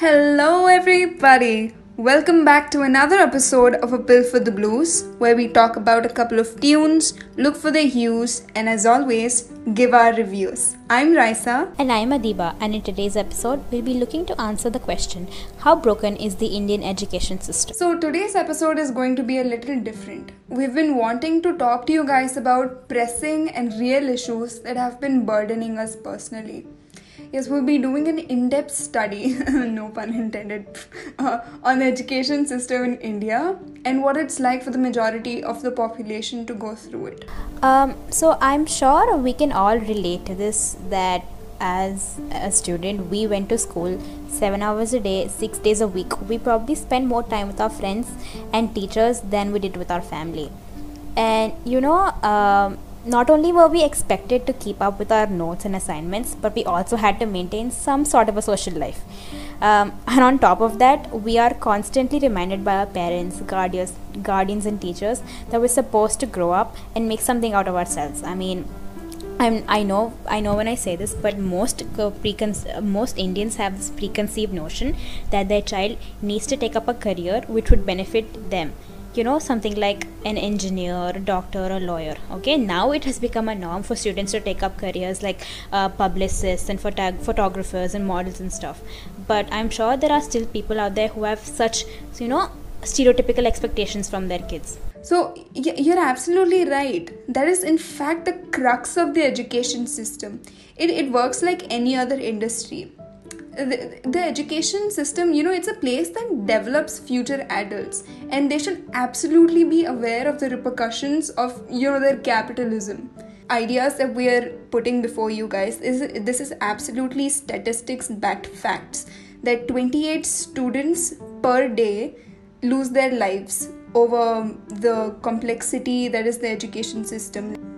Hello, everybody. Welcome back to another episode of A Pill for the Blues, where we talk about a couple of tunes, look for their hues, and as always, give our reviews. I'm Raisa. And I'm Adiba, and in today's episode, we'll be looking to answer the question How broken is the Indian education system? So, today's episode is going to be a little different. We've been wanting to talk to you guys about pressing and real issues that have been burdening us personally yes we'll be doing an in-depth study no pun intended uh, on the education system in india and what it's like for the majority of the population to go through it. Um, so i'm sure we can all relate to this that as a student we went to school seven hours a day six days a week. We probably spend more time with our friends and teachers than we did with our family. And you know um, not only were we expected to keep up with our notes and assignments, but we also had to maintain some sort of a social life. Um, and on top of that, we are constantly reminded by our parents, guardians, guardians, and teachers that we're supposed to grow up and make something out of ourselves. I mean, I'm, I know I know when I say this, but most uh, precon- most Indians have this preconceived notion that their child needs to take up a career which would benefit them you know something like an engineer doctor or lawyer okay? Now it has become a norm for students to take up careers like uh, publicists and photog- photographers and models and stuff. But i'm sure there are still people out there who have such you know stereotypical expectations from their kids. So you're absolutely right. That is in fact the crux of the education system. It, it works like any other industry the, the education system you know it's a place that develops future adults. And they should absolutely be aware of the repercussions of you know their capitalism. Ideas that we are putting before you guys is this is absolutely statistics backed facts that 28 students per day lose their lives over the complexity that is the education system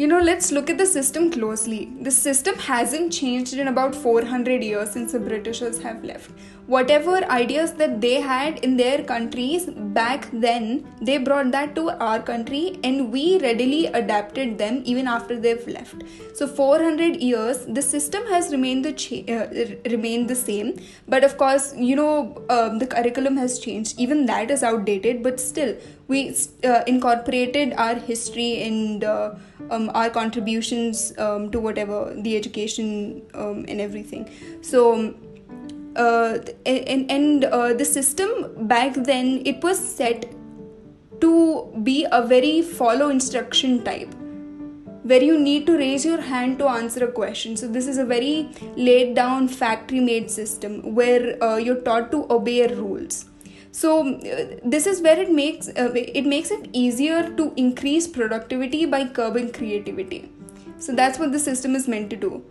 you know, let's look at the system closely. The system hasn't changed in about 400 years since the Britishers have left. Whatever ideas that they had in their countries back then, they brought that to our country and we readily adapted them even after they've left. So 400 years, the system has remained the cha- uh, remained the same, but of course, you know, um, the curriculum has changed. Even that is outdated, but still, we uh, incorporated our history and uh, um, our contributions um, to whatever the education um, and everything so uh, and, and uh, the system back then it was set to be a very follow instruction type where you need to raise your hand to answer a question. So this is a very laid down factory made system where uh, you're taught to obey rules. So uh, this is where it makes uh, it makes it easier to increase productivity by curbing creativity. So that's what the system is meant to do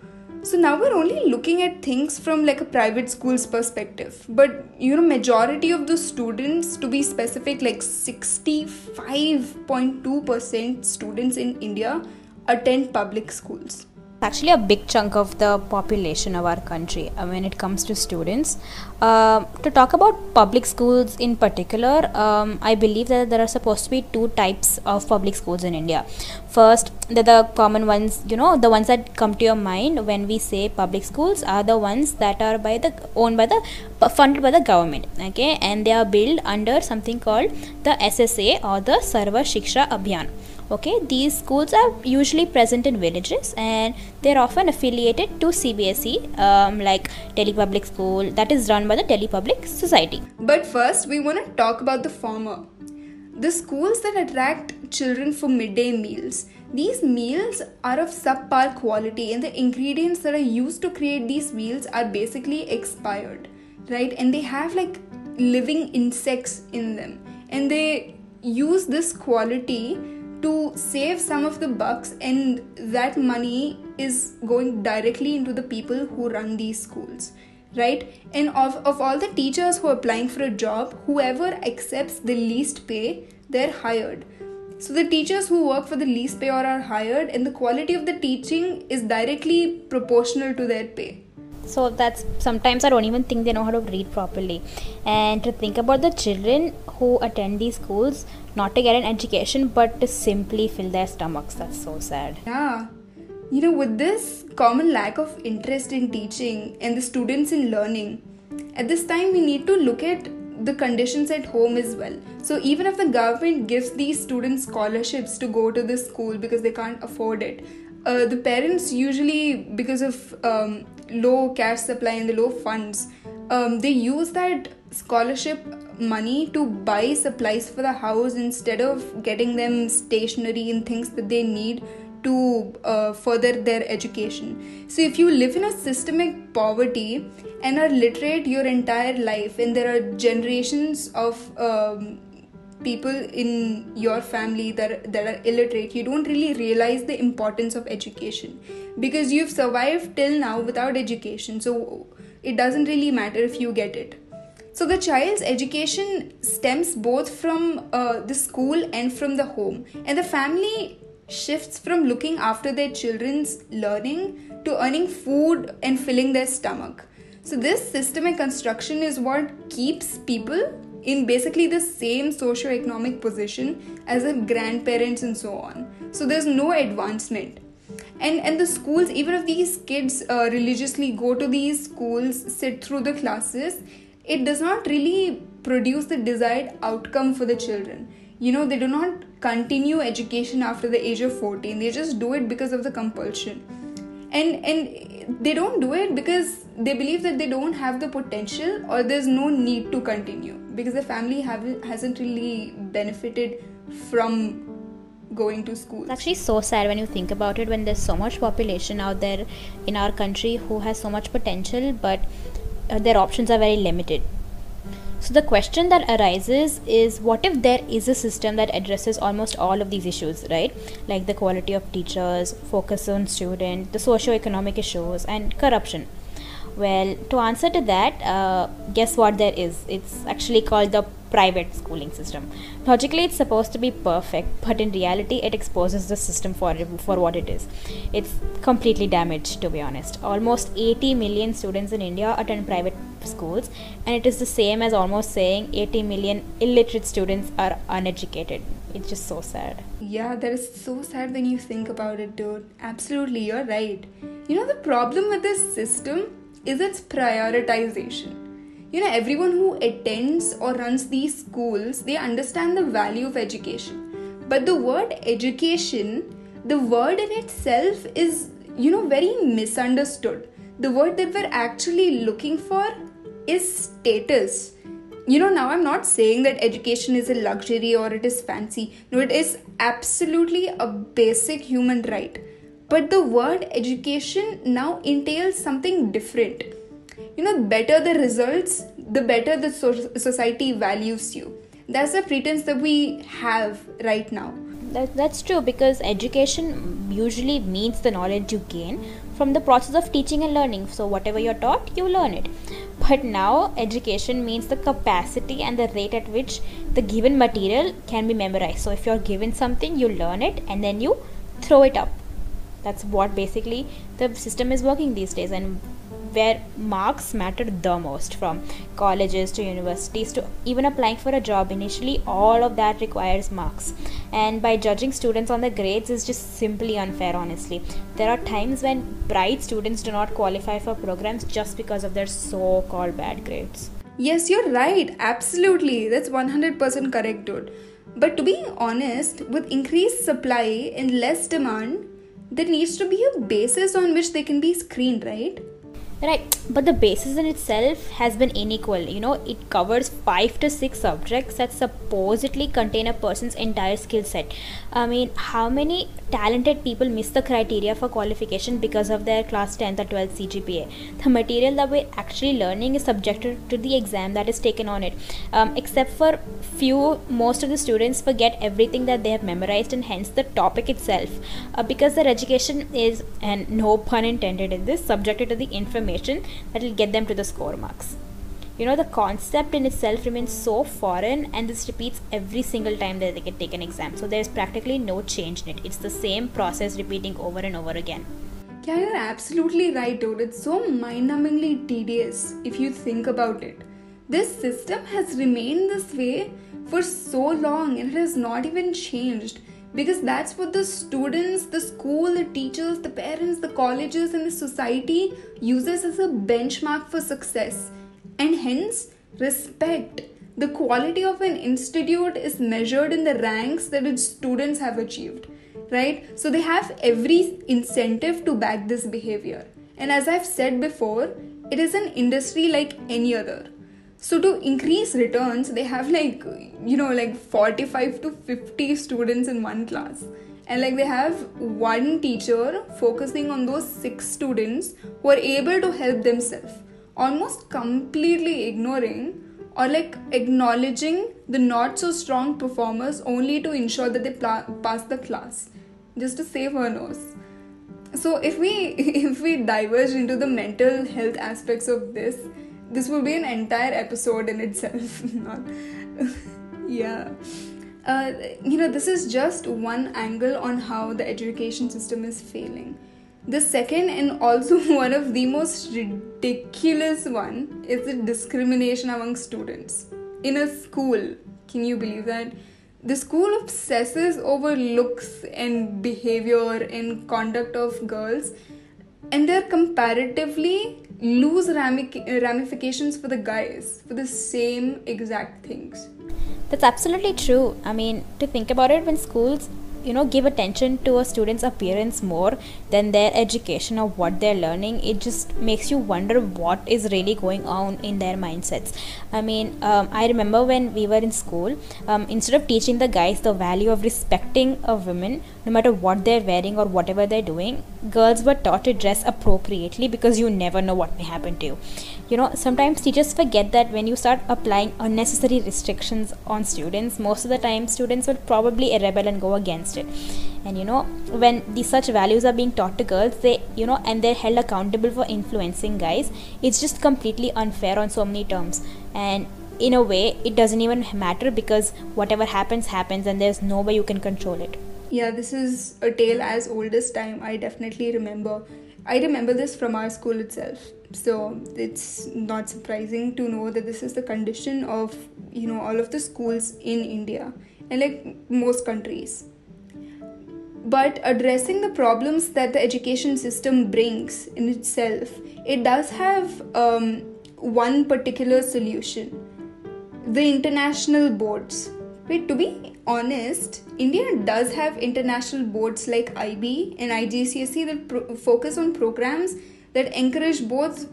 so now we're only looking at things from like a private school's perspective. But you know majority of the students to be specific like 65.2% students in india attend public schools actually a big chunk of the population of our country uh, when it comes to students. Uh, to talk about public schools in particular, um, I believe that there are supposed to be two types of public schools in India. First, the, the common ones, you know, the ones that come to your mind when we say public schools are the ones that are by the owned by the funded by the government, okay, and they are built under something called the SSA or the Sarva Shiksha Abhiyan okay these schools are usually present in villages and they're often affiliated to cbse um, like delhi public school that is run by the delhi public society. But first we want to talk about the former. The schools that attract children for midday meals. These meals are of subpar quality and the ingredients that are used to create these meals are basically expired right? And they have like living insects in them. And they use this quality to save some of the bucks and that money is going directly into the people who run these schools right? And of, of all the teachers who are applying for a job whoever accepts the least pay they're hired. So the teachers who work for the least pay or are hired and the quality of the teaching is directly proportional to their pay so that's sometimes i don't even think they know how to read properly. And to think about the children who attend these schools not to get an education but to simply fill their stomachs that's so sad. Yeah. You know with this common lack of interest in teaching and the students in learning at this time we need to look at the conditions at home as well. So even if the government gives these students scholarships to go to this school because they can't afford it uh, the parents usually because of um, low cash supply and the low funds um, they use that scholarship money to buy supplies for the house instead of getting them stationery and things that they need to uh, further their education. So, if you live in a systemic poverty and are literate your entire life, and there are generations of um, people in your family that, that are illiterate, you don't really realize the importance of education because you've survived till now without education. So, it doesn't really matter if you get it. So, the child's education stems both from uh, the school and from the home, and the family shifts from looking after their children's learning to earning food and filling their stomach. So, this systemic construction is what keeps people in basically the same socio-economic position as their grandparents and so on. So, there's no advancement. And, and the schools, even if these kids uh, religiously go to these schools, sit through the classes, it does not really produce the desired outcome for the children you know they do not continue education after the age of 14 they just do it because of the compulsion and and they don't do it because they believe that they don't have the potential or there's no need to continue because the family have, hasn't really benefited from going to school. It's actually so sad when you think about it when there's so much population out there in our country who has so much potential but uh, their options are very limited so the question that arises is what if there is a system that addresses almost all of these issues, right? Like the quality of teachers, focus on student, the socio-economic issues, and corruption. Well, to answer to that, uh, guess what there is? It's actually called the private schooling system. Logically, it's supposed to be perfect, but in reality, it exposes the system for for what it is. It's completely damaged, to be honest. Almost 80 million students in India attend private schools, and it is the same as almost saying 80 million illiterate students are uneducated. It's just so sad. Yeah, that is so sad when you think about it, dude. Absolutely, you're right. You know, the problem with this system is its prioritization. You know everyone who attends or runs these schools they understand the value of education. But the word education the word in itself is you know very misunderstood. The word that we're actually looking for is status. You know now i'm not saying that education is a luxury or it is fancy. No it is absolutely a basic human right but the word education now entails something different. You know better the results the better the so- society values you. That's the pretense that we have right now. That, that's true because education usually means the knowledge you gain from the process of teaching and learning. So whatever you're taught you learn it. But now education means the capacity and the rate at which the given material can be memorized. So if you're given something you learn it and then you throw it up that's what basically the system is working these days and where marks mattered the most from colleges to universities to even applying for a job. Initially all of that requires marks. And by judging students on the grades is just simply unfair honestly. There are times when bright students do not qualify for programs just because of their so called bad grades. Yes you're right. Absolutely. That's 100% correct dude. But to be honest with increased supply and less demand there needs to be a basis on which they can be screened right right. But the basis in itself has been unequal. You know it covers five to six subjects that supposedly contain a person's entire skill set. I mean how many talented people miss the criteria for qualification because of their class 10th or 12th cgpa the material that we're actually learning is subjected to the exam that is taken on it. Um, except for few most of the students forget everything that they have memorized and hence the topic itself. Uh, because their education is and no pun intended in this subjected to the information information that will get them to the score marks. You know the concept in itself remains so foreign and this repeats every single time that they get take an exam. So there's practically no change in it. It's the same process repeating over and over again. Yeah you're absolutely right dude. It's so mind-numbingly tedious if you think about it. This system has remained this way for so long and it has not even changed because that's what the students, the school, the teachers, the parents, the colleges, and the society uses as a benchmark for success. and hence respect. The quality of an institute is measured in the ranks that its students have achieved, right? So they have every incentive to back this behavior. And as I've said before, it is an industry like any other. So to increase returns, they have like, you know, like 45 to 50 students in one class. And like they have one teacher focusing on those six students who are able to help themselves almost completely ignoring or like acknowledging the not so strong performers only to ensure that they pass the class just to save her nose. So if we if we diverge into the mental health aspects of this this will be an entire episode in itself yeah uh, you know, this is just one angle on how the education system is failing. The second and also one of the most ridiculous one is the discrimination among students. In a school, can you believe that? The school obsesses over looks and behavior and conduct of girls and they're comparatively lose ramifications for the guys for the same exact things that's absolutely true. I mean, to think about it, when schools you know give attention to a student's appearance more than their education or what they're learning it just makes you wonder what is really going on in their mindsets i mean um, i remember when we were in school um, instead of teaching the guys the value of respecting a woman no matter what they're wearing or whatever they're doing girls were taught to dress appropriately because you never know what may happen to you. You know sometimes teachers forget that when you start applying unnecessary restrictions on students most of the time students will probably rebel and go against it. And you know when these such values are being taught to girls they you know and they're held accountable for influencing guys it's just completely unfair on so many terms. And in a way it doesn't even matter because whatever happens happens and there's no way you can control it yeah this is a tale as old as time. I definitely remember. I remember this from our school itself. So it's not surprising to know that this is the condition of you know all of the schools in india and like most countries. But addressing the problems that the education system brings in itself it does have um, one particular solution. The international boards wait to be honest india does have international boards like ib and igcse that pro- focus on programs that encourage both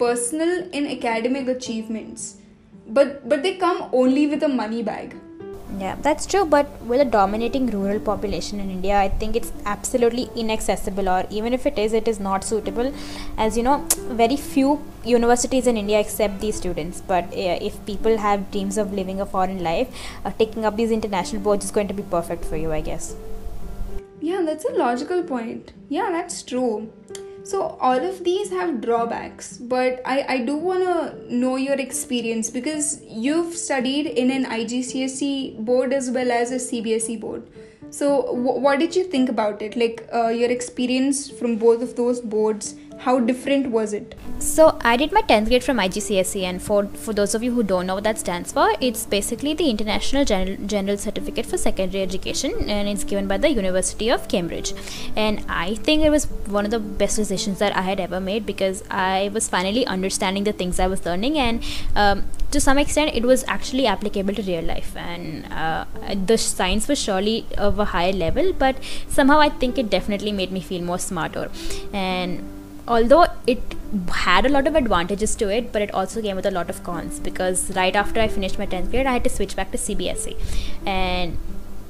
personal and academic achievements. But but they come only with a money bag yeah that's true but with a dominating rural population in india i think it's absolutely inaccessible or even if it is it is not suitable. As you know very few universities in india accept these students but uh, if people have dreams of living a foreign life uh, taking up these international boards is going to be perfect for you i guess. Yeah that's a logical point. Yeah that's true so all of these have drawbacks but i, I do want to know your experience because you've studied in an igcse board as well as a cbse board. So w- what did you think about it? Like uh, your experience from both of those boards how different was it? So i did my 10th grade from igcse and for for those of you who don't know what that stands for it's basically the international general, general certificate for secondary education and it's given by the university of cambridge. And i think it was one of the best decisions that i had ever made because i was finally understanding the things i was learning and um, to some extent it was actually applicable to real life. And uh, the science was surely of a higher level but somehow i think it definitely made me feel more smarter. And although it had a lot of advantages to it but it also came with a lot of cons because right after i finished my 10th grade i had to switch back to cbse and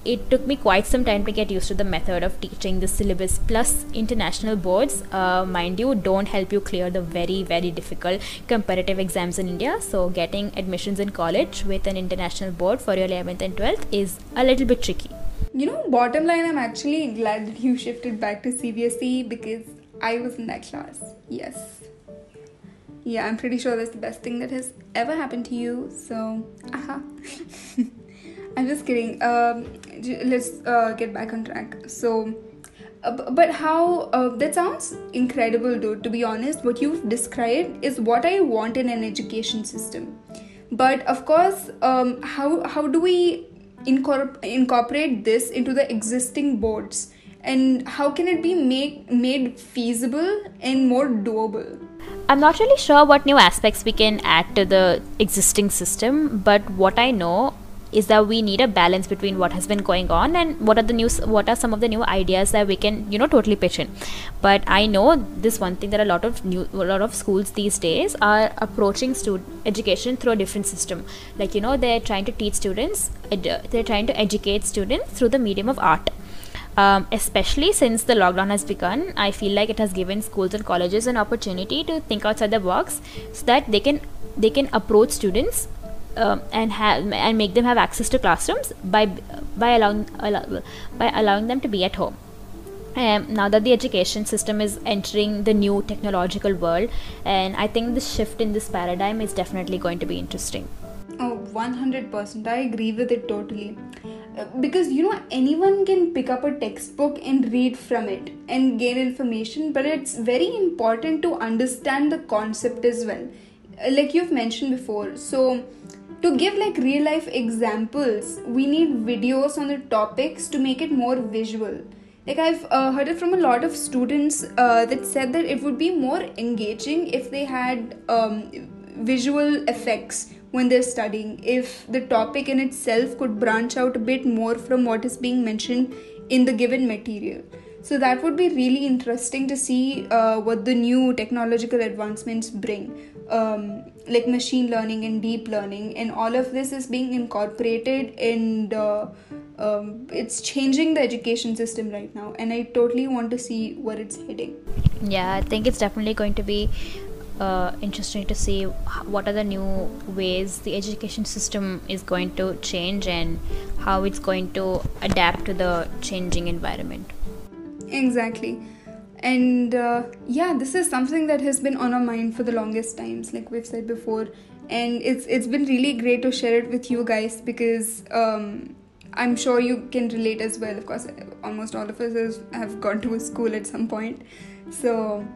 it took me quite some time to get used to the method of teaching the syllabus plus international boards. Uh, mind you don't help you clear the very very difficult comparative exams in india. So getting admissions in college with an international board for your 11th and 12th is a little bit tricky. You know bottom line i'm actually glad that you shifted back to cbse because I was in that class. Yes. Yeah, I'm pretty sure that's the best thing that has ever happened to you. So, aha. I'm just kidding. Um, let's uh, get back on track. So, uh, but how uh, that sounds incredible, dude. To be honest, what you've described is what I want in an education system. But of course, um, how how do we incorpor- incorporate this into the existing boards? And how can it be make, made feasible and more doable? I'm not really sure what new aspects we can add to the existing system, but what I know is that we need a balance between what has been going on and what are the new what are some of the new ideas that we can you know totally pitch in. But i know this one thing that a lot of new a lot of schools these days are approaching student education through a different system. Like you know they're trying to teach students they're trying to educate students through the medium of art um, especially since the lockdown has begun i feel like it has given schools and colleges an opportunity to think outside the box so that they can they can approach students um, and have and make them have access to classrooms by by allowing allow, by allowing them to be at home. Um, now that the education system is entering the new technological world, and I think the shift in this paradigm is definitely going to be interesting. Oh, 100%. I agree with it totally. Uh, because you know, anyone can pick up a textbook and read from it and gain information, but it's very important to understand the concept as well. Uh, like you've mentioned before. So, to give like real life examples we need videos on the topics to make it more visual like i've uh, heard it from a lot of students uh, that said that it would be more engaging if they had um, visual effects when they're studying if the topic in itself could branch out a bit more from what is being mentioned in the given material. So that would be really interesting to see uh, what the new technological advancements bring. Um, like machine learning and deep learning and all of this is being incorporated and uh, um, it's changing the education system right now and i totally want to see where it's heading. Yeah i think it's definitely going to be uh, interesting to see what are the new ways the education system is going to change and how it's going to adapt to the changing environment. Exactly. And uh, yeah this is something that has been on our mind for the longest times like we've said before. And it's it's been really great to share it with you guys because um, i'm sure you can relate as well. Of course almost all of us have gone to a school at some point. So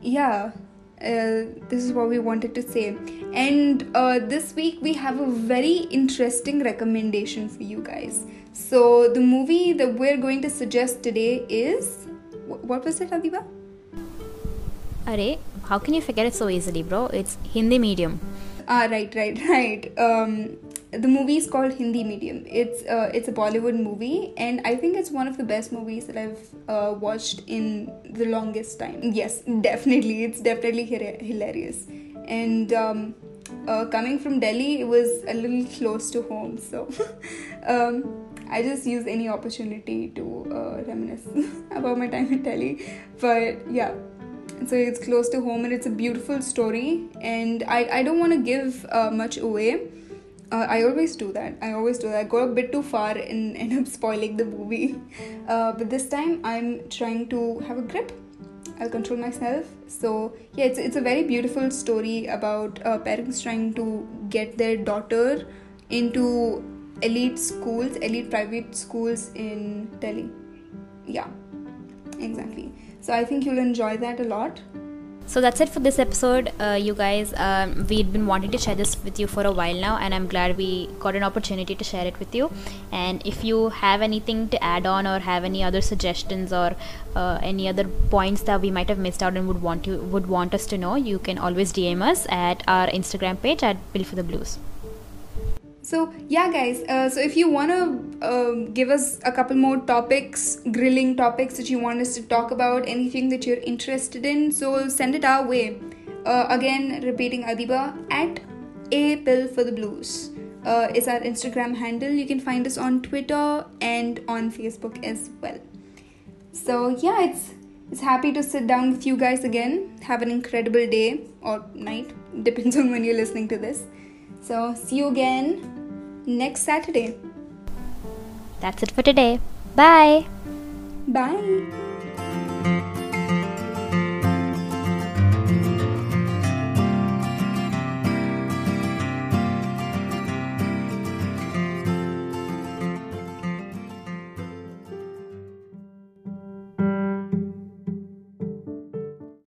yeah this is what we wanted to say and uh, this week we have a very interesting recommendation for you guys so the movie that we're going to suggest today is what was it, Adiba? Are, how can you forget it so easily, bro? It's Hindi medium. Ah, right, right, right. Um, the movie is called Hindi Medium. It's uh, it's a Bollywood movie, and I think it's one of the best movies that I've uh, watched in the longest time. Yes, definitely, it's definitely hilarious. And um, uh, coming from Delhi, it was a little close to home, so um, I just use any opportunity to uh, reminisce about my time in Delhi. But yeah, so it's close to home and it's a beautiful story. And I, I don't want to give uh, much away. Uh, I always do that. I always do that. I go a bit too far and end up spoiling the movie. Uh, but this time I'm trying to have a grip. I'll control myself. So yeah, it's it's a very beautiful story about uh, parents trying to get their daughter into elite schools, elite private schools in Delhi. Yeah, exactly. So I think you'll enjoy that a lot. So that's it for this episode, uh, you guys. Um, we'd been wanting to share this with you for a while now, and I'm glad we got an opportunity to share it with you. And if you have anything to add on, or have any other suggestions, or uh, any other points that we might have missed out and would want to would want us to know, you can always DM us at our Instagram page at Pill for the Blues so yeah guys uh, so if you want to um, give us a couple more topics grilling topics that you want us to talk about anything that you're interested in so send it our way. Uh, again repeating adiba at a pill for the blues uh, is our instagram handle. You can find us on twitter and on facebook as well. So yeah it's it's happy to sit down with you guys again. Have an incredible day or night depends on when you're listening to this. So, see you again next Saturday. That's it for today. Bye. Bye.